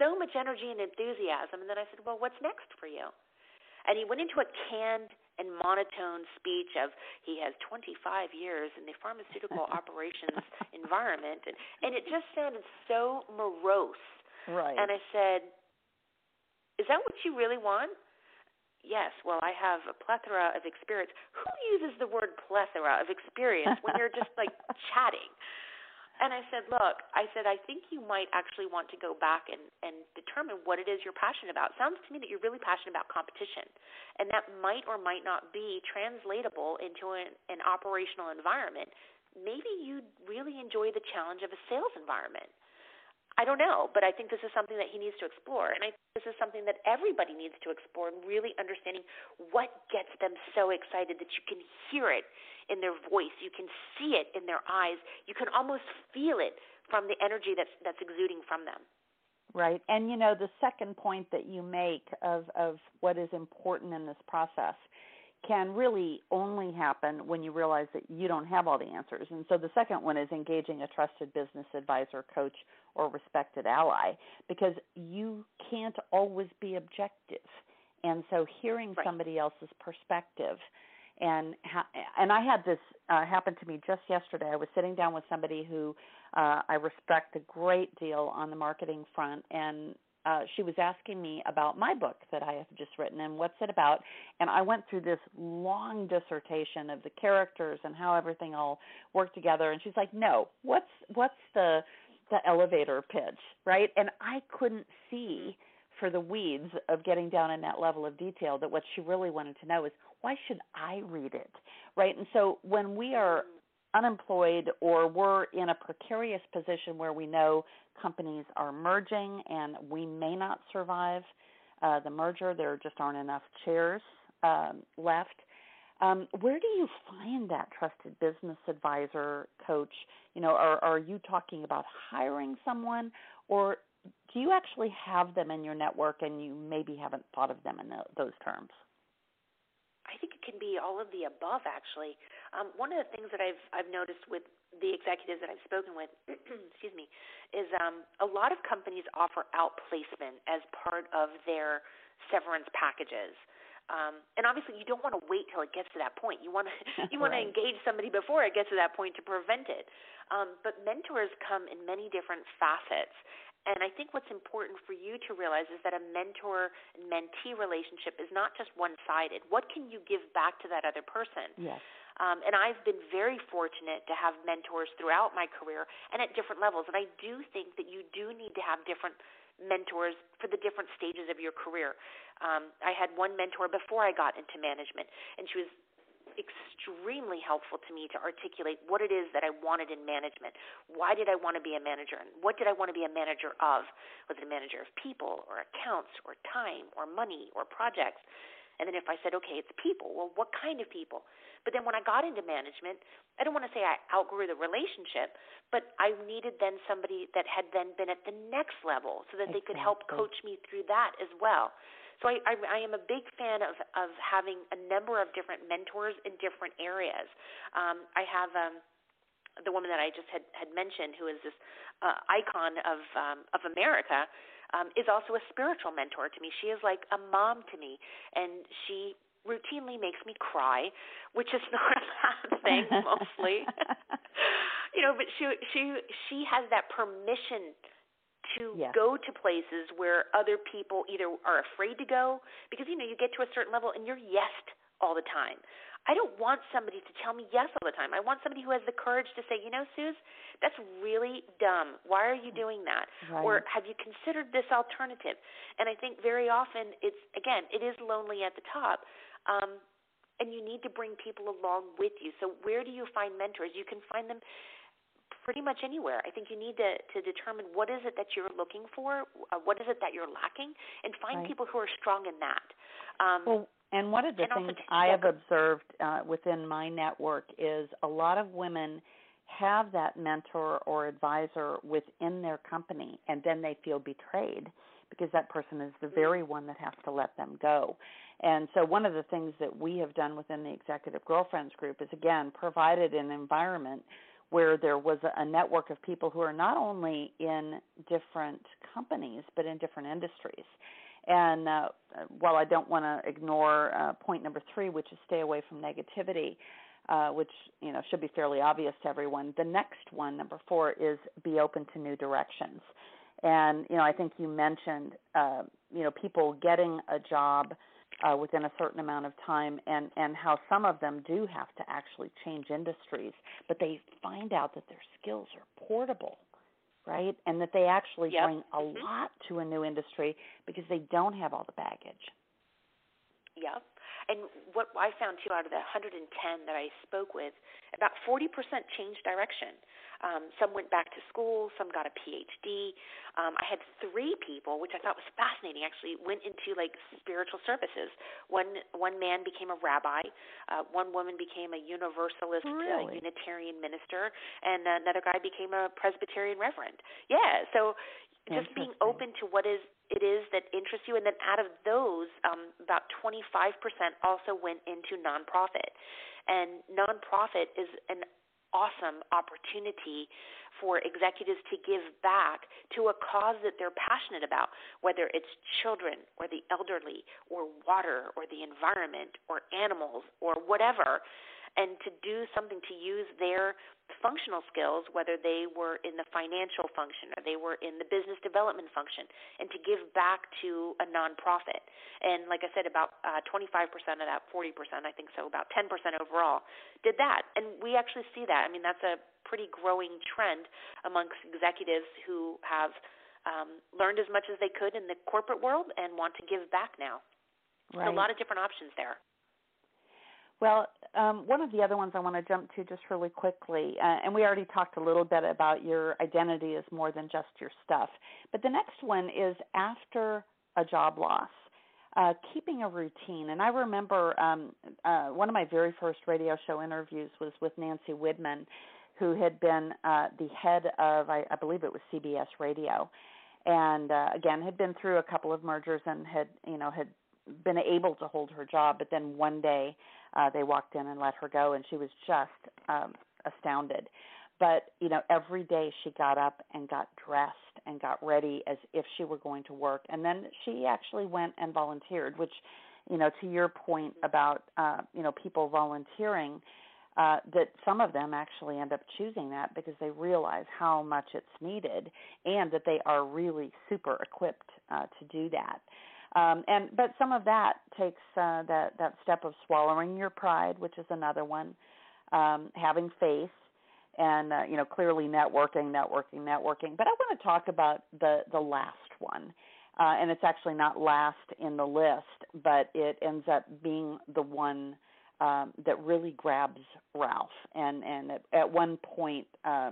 so much energy and enthusiasm. And then I said, "Well, what's next for you?" And he went into a canned and monotone speech of he has 25 years in the pharmaceutical *laughs* operations environment, and and it just sounded so morose. Right. And I said, "Is that what you really want?" Yes. Well, I have a plethora of experience. Who uses the word plethora of experience when you're just like *laughs* chatting? And I said, look, I said, I think you might actually want to go back and, and determine what it is you're passionate about. Sounds to me that you're really passionate about competition. And that might or might not be translatable into an, an operational environment. Maybe you really enjoy the challenge of a sales environment. I don't know, but I think this is something that he needs to explore. And I think this is something that everybody needs to explore and really understanding what gets them so excited that you can hear it in their voice, you can see it in their eyes, you can almost feel it from the energy that's that's exuding from them. Right. And you know, the second point that you make of of what is important in this process can really only happen when you realize that you don't have all the answers. And so the second one is engaging a trusted business advisor, coach, or respected ally because you can't always be objective. And so hearing right. somebody else's perspective and ha- and I had this uh, happen to me just yesterday. I was sitting down with somebody who uh, I respect a great deal on the marketing front, and uh, she was asking me about my book that I have just written and what's it about. And I went through this long dissertation of the characters and how everything all worked together. And she's like, "No, what's what's the the elevator pitch, right?" And I couldn't see for the weeds of getting down in that level of detail that what she really wanted to know is why should I read it, right? And so when we are unemployed or we're in a precarious position where we know companies are merging and we may not survive uh, the merger. There just aren't enough chairs um, left. Um, where do you find that trusted business advisor coach? You know, are, are you talking about hiring someone, or do you actually have them in your network and you maybe haven't thought of them in the, those terms? I think it can be all of the above. Actually, um, one of the things that I've I've noticed with the executives that I've spoken with, *clears throat* excuse me, is um, a lot of companies offer outplacement as part of their severance packages. Um, and obviously, you don't want to wait till it gets to that point. You want *laughs* to you want right. to engage somebody before it gets to that point to prevent it. Um, but mentors come in many different facets, and I think what's important for you to realize is that a mentor mentee relationship is not just one sided. What can you give back to that other person? Yes. Um, and I've been very fortunate to have mentors throughout my career and at different levels. And I do think that you do need to have different mentors for the different stages of your career. Um, I had one mentor before I got into management, and she was extremely helpful to me to articulate what it is that I wanted in management. Why did I want to be a manager? And what did I want to be a manager of? Was it a manager of people or accounts or time or money or projects? And then if I said, okay, it's people, well, what kind of people? But then when I got into management, I don't want to say I outgrew the relationship, but I needed then somebody that had then been at the next level so that exactly. they could help coach me through that as well. So I, I, I am a big fan of, of having a number of different mentors in different areas. Um, I have um, the woman that I just had, had mentioned, who is this uh, icon of um, of America um, is also a spiritual mentor to me. She is like a mom to me, and she routinely makes me cry, which is *laughs* not a bad thing mostly. *laughs* you know, but she she she has that permission to yes. go to places where other people either are afraid to go because you know you get to a certain level and you're yesed all the time. I don't want somebody to tell me yes all the time. I want somebody who has the courage to say, you know, Suze, that's really dumb. Why are you doing that? Right. Or have you considered this alternative? And I think very often it's, again, it is lonely at the top. Um, and you need to bring people along with you. So where do you find mentors? You can find them pretty much anywhere. I think you need to, to determine what is it that you're looking for, uh, what is it that you're lacking, and find right. people who are strong in that. Um, well, and one of the things I have observed uh, within my network is a lot of women have that mentor or advisor within their company, and then they feel betrayed because that person is the very one that has to let them go. And so, one of the things that we have done within the Executive Girlfriends Group is again provided an environment where there was a network of people who are not only in different companies but in different industries. And uh, while I don't want to ignore uh, point number three, which is stay away from negativity, uh, which you know should be fairly obvious to everyone, the next one, number four, is be open to new directions. And you know, I think you mentioned uh, you know people getting a job uh, within a certain amount of time, and and how some of them do have to actually change industries, but they find out that their skills are portable right? And that they actually yep. bring a mm-hmm. lot to a new industry because they don't have all the baggage. Yep. And what I found too out of the 110 that I spoke with, about 40% changed direction. Um, some went back to school, some got a PhD. Um, I had three people, which I thought was fascinating. Actually, went into like spiritual services. One one man became a rabbi, uh, one woman became a Universalist uh, really? uh, Unitarian minister, and another guy became a Presbyterian reverend. Yeah, so just being open to what is it is that interests you, and then out of those, um, about 25% also went into nonprofit, and nonprofit is an awesome opportunity for executives to give back to a cause that they're passionate about, whether it's children or the elderly or water or the environment or animals or whatever, and to do something to use their functional skills, whether they were in the financial function or they were in the business development function, and to give back to a nonprofit. And like I said, about uh, 25% of that, 40%, I think so, about 10% overall, did that. And we actually see that. I mean, that's a pretty growing trend amongst executives who have um, learned as much as they could in the corporate world and want to give back now. Right. So a lot of different options there. Well, um, one of the other ones I want to jump to just really quickly, uh, and we already talked a little bit about your identity is more than just your stuff. But the next one is after a job loss, uh, keeping a routine. And I remember um, uh, one of my very first radio show interviews was with Nancy Widmann, who had been uh, the head of, I, I believe it was CBS Radio, and uh, again had been through a couple of mergers and had, you know, had been able to hold her job. But then one day uh, they walked in and let her go, and she was just um, astounded. But you know, every day she got up and got dressed and got ready as if she were going to work, and then she actually went and volunteered. Which, you know, to your point about uh, you know people volunteering, uh, that some of them actually end up choosing that because they realize how much it's needed and that they are really super equipped uh, to do that. Um, and but some of that takes uh, that that step of swallowing your pride, which is another one. Um, having faith, and uh, you know clearly networking, networking, networking. But I want to talk about the the last one, uh, and it's actually not last in the list, but it ends up being the one um, that really grabs Ralph. And and at, at one point. Uh,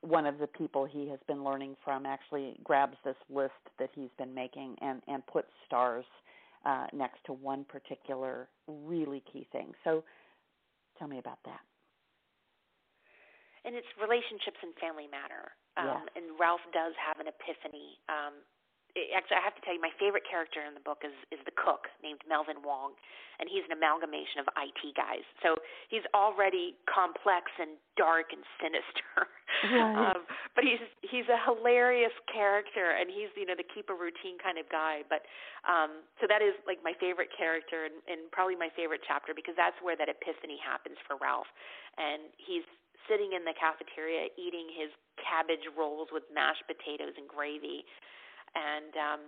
one of the people he has been learning from actually grabs this list that he's been making and and puts stars uh, next to one particular really key thing. So tell me about that. And it's relationships and family matter. Um, yes. And Ralph does have an epiphany um, actually I have to tell you my favorite character in the book is is the cook named Melvin Wong and he's an amalgamation of IT guys. So he's already complex and dark and sinister. Right. *laughs* um but he's he's a hilarious character and he's you know the keep a routine kind of guy but um so that is like my favorite character and, and probably my favorite chapter because that's where that epiphany happens for Ralph and he's sitting in the cafeteria eating his cabbage rolls with mashed potatoes and gravy and um,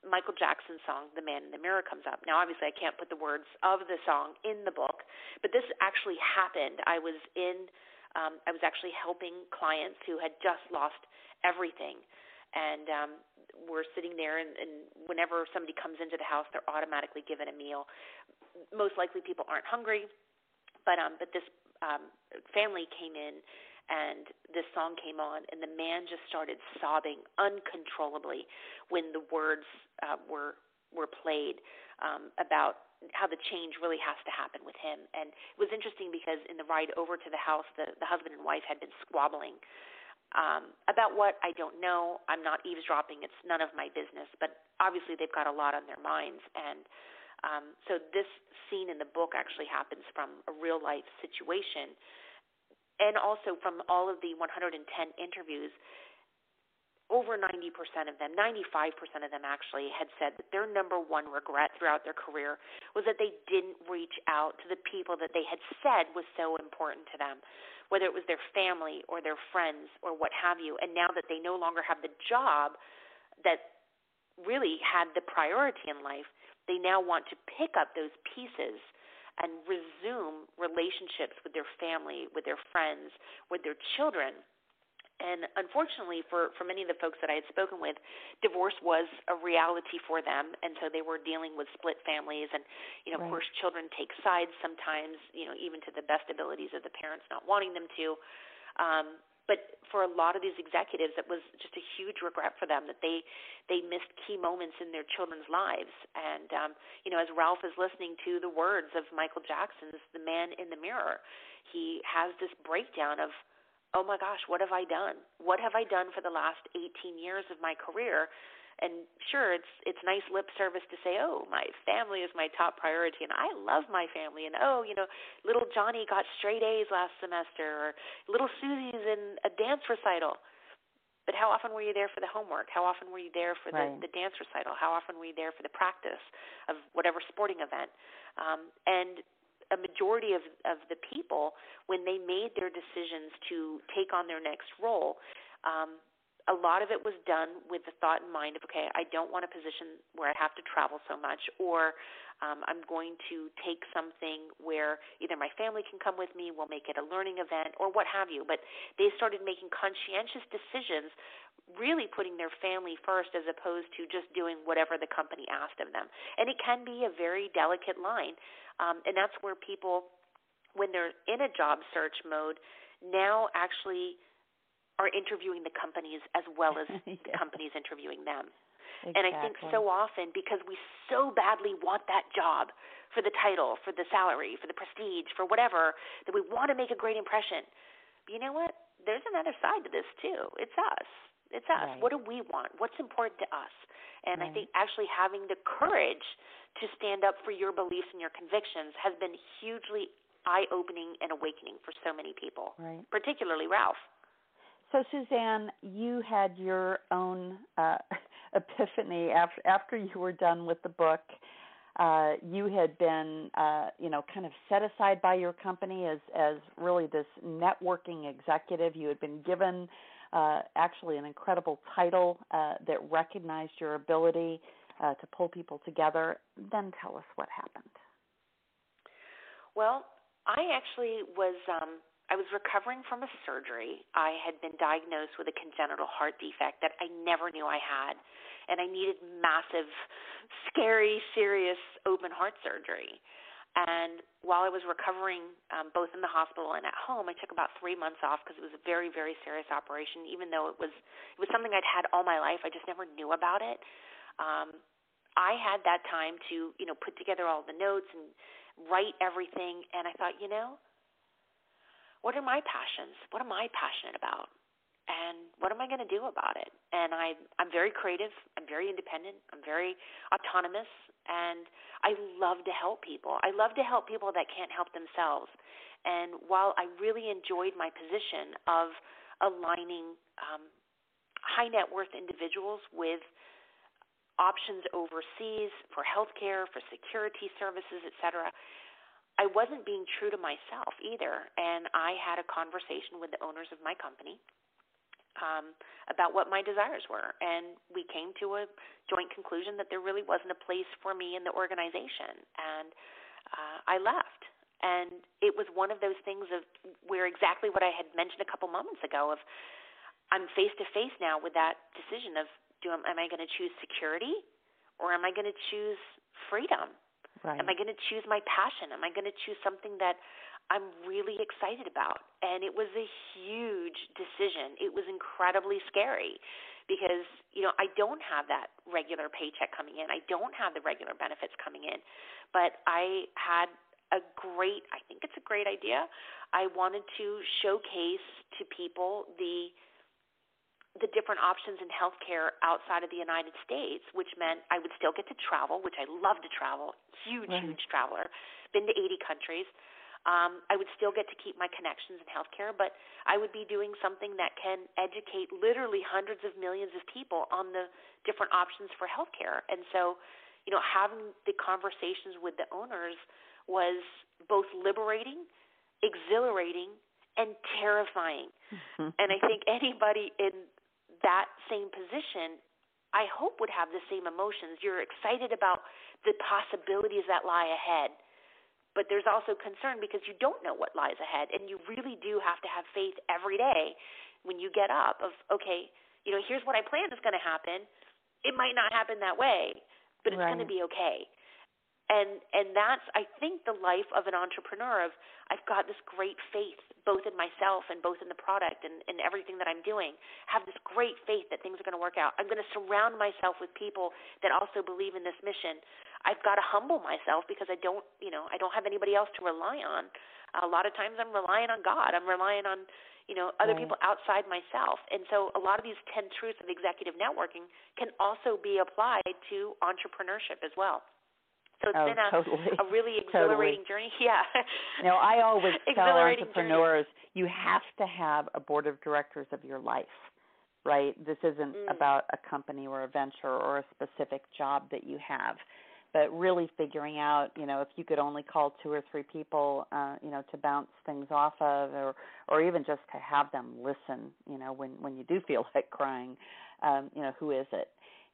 Michael Jackson's song "The Man in the Mirror" comes up. Now, obviously, I can't put the words of the song in the book, but this actually happened. I was in, um, I was actually helping clients who had just lost everything, and um, we're sitting there, and, and whenever somebody comes into the house, they're automatically given a meal. Most likely, people aren't hungry, but um, but this um, family came in and this song came on and the man just started sobbing uncontrollably when the words uh, were were played um, about how the change really has to happen with him and it was interesting because in the ride over to the house the the husband and wife had been squabbling um, about what I don't know. I'm not eavesdropping. It's none of my business. But obviously, they've got a lot on their minds. And um, so this scene in the book actually happens from a real life situation and also from all of the 110 interviews, over 90% of them, 95% of them actually, had said that their number one regret throughout their career was that they didn't reach out to the people that they had said was so important to them, whether it was their family or their friends or what have you. And now that they no longer have the job that really had the priority in life, they now want to pick up those pieces and resume relationships with their family, with their friends, with their children. And unfortunately, for, for many of the folks that I had spoken with, divorce was a reality for them, and so they were dealing with split families. And you know, right. of course, children take sides sometimes. You know, even to the best abilities of the parents not wanting them to. Um, but for a lot of these executives it was just a huge regret for them that they they missed key moments in their children's lives. And um you know as Ralph is listening to the words of Michael Jackson's The Man in the Mirror he has this breakdown of oh my gosh what have I done? What have I done for the last 18 years of my career and sure it's it's nice lip service to say oh my family is my top priority and i love my family. And oh you know little johnny got straight a's last semester or little susie's in a dance recital. But how often were you there for the homework? How often were you there for the, right. the dance recital? How often were you there for the practice of whatever sporting event? Um, and a majority of, of the people, when they made their decisions to take on their next role, um, a lot of it was done with the thought in mind of, okay, I don't want a position where I have to travel so much, or um, I'm going to take something where either my family can come with me, we'll make it a learning event, or what have you. But they started making conscientious decisions, really putting their family first as opposed to just doing whatever the company asked of them. And it can be a very delicate line. Um, and that's where people, when they're in a job search mode, now actually are interviewing the companies as well as *laughs* the companies interviewing them. Exactly. And I think so often because we so badly want that job for the title, for the salary, for the prestige, for whatever, that we want to make a great impression. But you know what? There's another side to this too. It's us. It's us. Right. What do we want? What's important to us? And right. I think actually having the courage to stand up for your beliefs and your convictions has been hugely eye opening and awakening for so many people, right. particularly Ralph. So, Suzanne, you had your own uh, *laughs* epiphany after after you were done with the book. Uh, you had been, uh, you know, kind of set aside by your company as as really this networking executive. You had been given uh, actually an incredible title uh, that recognized your ability uh, to pull people together. Then tell us what happened. Well, I actually was um, I was recovering from a surgery. I had been diagnosed with a congenital heart defect that I never knew I had, and I needed massive, scary, serious open heart surgery. And while I was recovering, um, both in the hospital and at home, I took about three months off because it was a very, very serious operation. Even though it was it was something I'd had all my life, I just never knew about it. Um, I had that time to, you know, put together all the notes and write everything and I thought, you know, what are my passions? What am I passionate about? And what am I going to do about it? And I I'm very creative, I'm very independent, I'm very autonomous and I love to help people. I love to help people that can't help themselves. And while I really enjoyed my position of aligning um, high net worth individuals with options overseas for healthcare, for security services, etc. I wasn't being true to myself either, and I had a conversation with the owners of my company um, about what my desires were, and we came to a joint conclusion that there really wasn't a place for me in the organization, and uh, I left. And it was one of those things of where exactly what I had mentioned a couple moments ago of I'm face to face now with that decision of do am I going to choose security or am I going to choose freedom? Right. Am I going to choose my passion? Am I going to choose something that I'm really excited about? And it was a huge decision. It was incredibly scary because, you know, I don't have that regular paycheck coming in. I don't have the regular benefits coming in. But I had a great, I think it's a great idea. I wanted to showcase to people the the different options in healthcare outside of the United States, which meant I would still get to travel, which I love to travel, huge, right. huge traveler, been to 80 countries. Um, I would still get to keep my connections in healthcare, but I would be doing something that can educate literally hundreds of millions of people on the different options for healthcare. And so, you know, having the conversations with the owners was both liberating, exhilarating, and terrifying. *laughs* and I think anybody in that same position, I hope would have the same emotions. You're excited about the possibilities that lie ahead, but there's also concern because you don't know what lies ahead, and you really do have to have faith every day when you get up of okay, you know, here's what I plan is going to happen. It might not happen that way, but it's right. going to be okay and and that's i think the life of an entrepreneur of i've got this great faith both in myself and both in the product and, and everything that i'm doing. Have this great faith that things are going to work out. I'm going to surround myself with people that also believe in this mission. I've got to humble myself because i don't you know i don't have anybody else to rely on. A lot of times i'm relying on god. I'm relying on you know other right. people outside myself. And so a lot of these 10 truths of executive networking can also be applied to entrepreneurship as well so it's oh, been a, totally. a really *laughs* exhilarating totally. journey. *laughs* Yeah. You know, I always *laughs* tell entrepreneurs journey. you have to have a board of directors of your life, right? This isn't mm. about a company or a venture or a specific job that you have, but really figuring out, you know, if you could only call two or three people, uh, you know, to bounce things off of, or or even just to have them listen, you know, when when you do feel like crying, um, you know, who is it?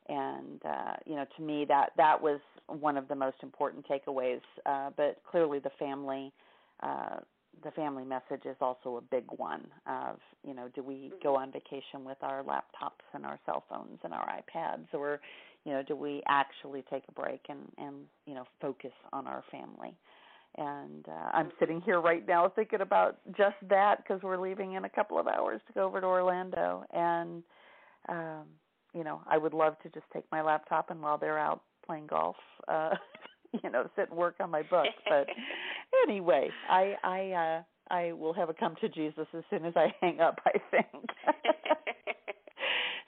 And uh, you know to me that that was one of the most important takeaways. Uh, but clearly the family uh, the family message is also a big one of you know do we go on vacation with our laptops and our cell phones and our iPads? Or you know do we actually take a break and and you know focus on our family? And uh, I'm sitting here right now thinking about just that because we're leaving in a couple of hours to go over to Orlando. And um you know, I would love to just take my laptop and while they're out playing golf, uh, *laughs* you know, sit and work on my book. But *laughs* anyway, I I uh I will have a come to Jesus as soon as I hang up, I think. *laughs*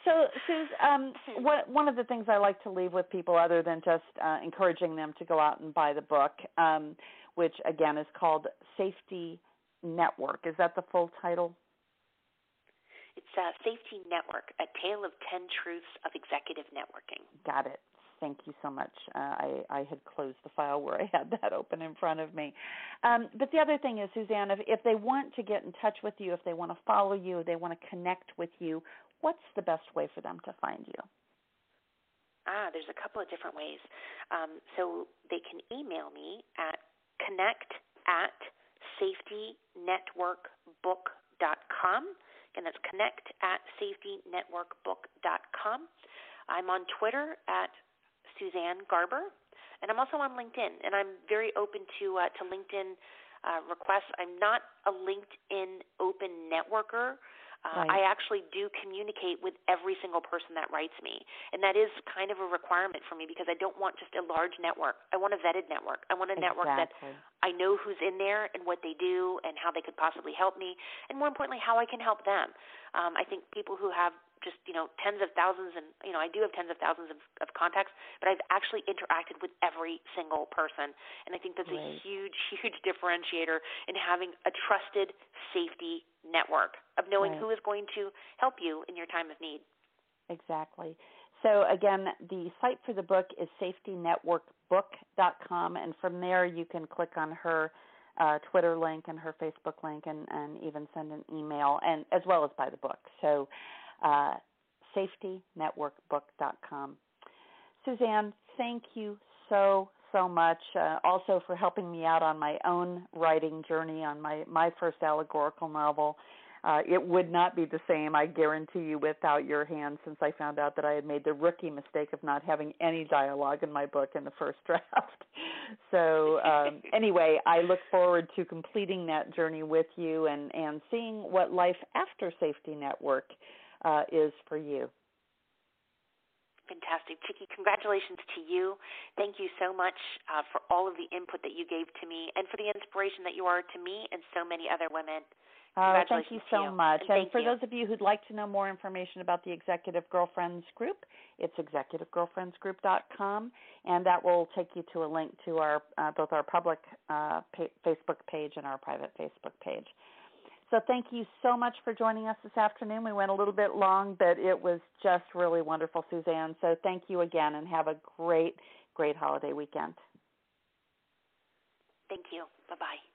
so, Suze, um, what, one of the things I like to leave with people, other than just uh, encouraging them to go out and buy the book, um, which again is called Safety Network. Is that the full title? It's a Safety Network, a tale of 10 truths of executive networking. Got it. Thank you so much. Uh, I, I had closed the file where I had that open in front of me. Um, but the other thing is, Suzanne, if, if they want to get in touch with you, if they want to follow you, they want to connect with you, what's the best way for them to find you? Ah, there's a couple of different ways. Um, so they can email me at connect at safetynetworkbook.com. Again, that's connect at safetynetworkbook.com. I'm on Twitter at Suzanne Garber, and I'm also on LinkedIn, and I'm very open to uh, to LinkedIn uh, requests. I'm not a LinkedIn open networker. Uh, right. I actually do communicate with every single person that writes me, and that is kind of a requirement for me because I don't want just a large network. I want a vetted network. I want a network that I know who's in there and what they do and how they could possibly help me, and more importantly, how I can help them. Um, I think people who have just you know tens of thousands and you know I do have tens of thousands of, of contacts, but I've actually interacted with every single person, and I think that's right. a huge *laughs* huge differentiator in having a trusted safety network of knowing right. who is going to help you in your time of need. Exactly. So again, the site for the book is safetynetworkbook.com, and from there you can click on her uh, Twitter link and her Facebook link, and, and even send an email, and as well as buy the book. So uh, safetynetworkbook.com. Suzanne, thank you so so much. Uh, also for helping me out on my own writing journey on my my first allegorical novel. Uh, it would not be the same, I guarantee you, without your hand. Since I found out that I had made the rookie mistake of not having any dialogue in my book in the first *laughs* draft. so um, *laughs* anyway, I look forward to completing that journey with you and and seeing what life after Safety Network uh, is for you. Fantastic. Chicke, congratulations to you. Thank you so much uh, for all of the input that you gave to me and for the inspiration that you are to me and so many other women. Uh, thank you so you. much. And, and for you. those of you who'd like to know more information about the Executive Girlfriends Group, it's executivegirlfriendsgroup.com, and that will take you to a link to our uh, both our public uh, pa- Facebook page and our private Facebook page. So thank you so much for joining us this afternoon. We went a little bit long, but it was just really wonderful, Suzanne. So thank you again, and have a great, great holiday weekend. Thank you. Bye bye.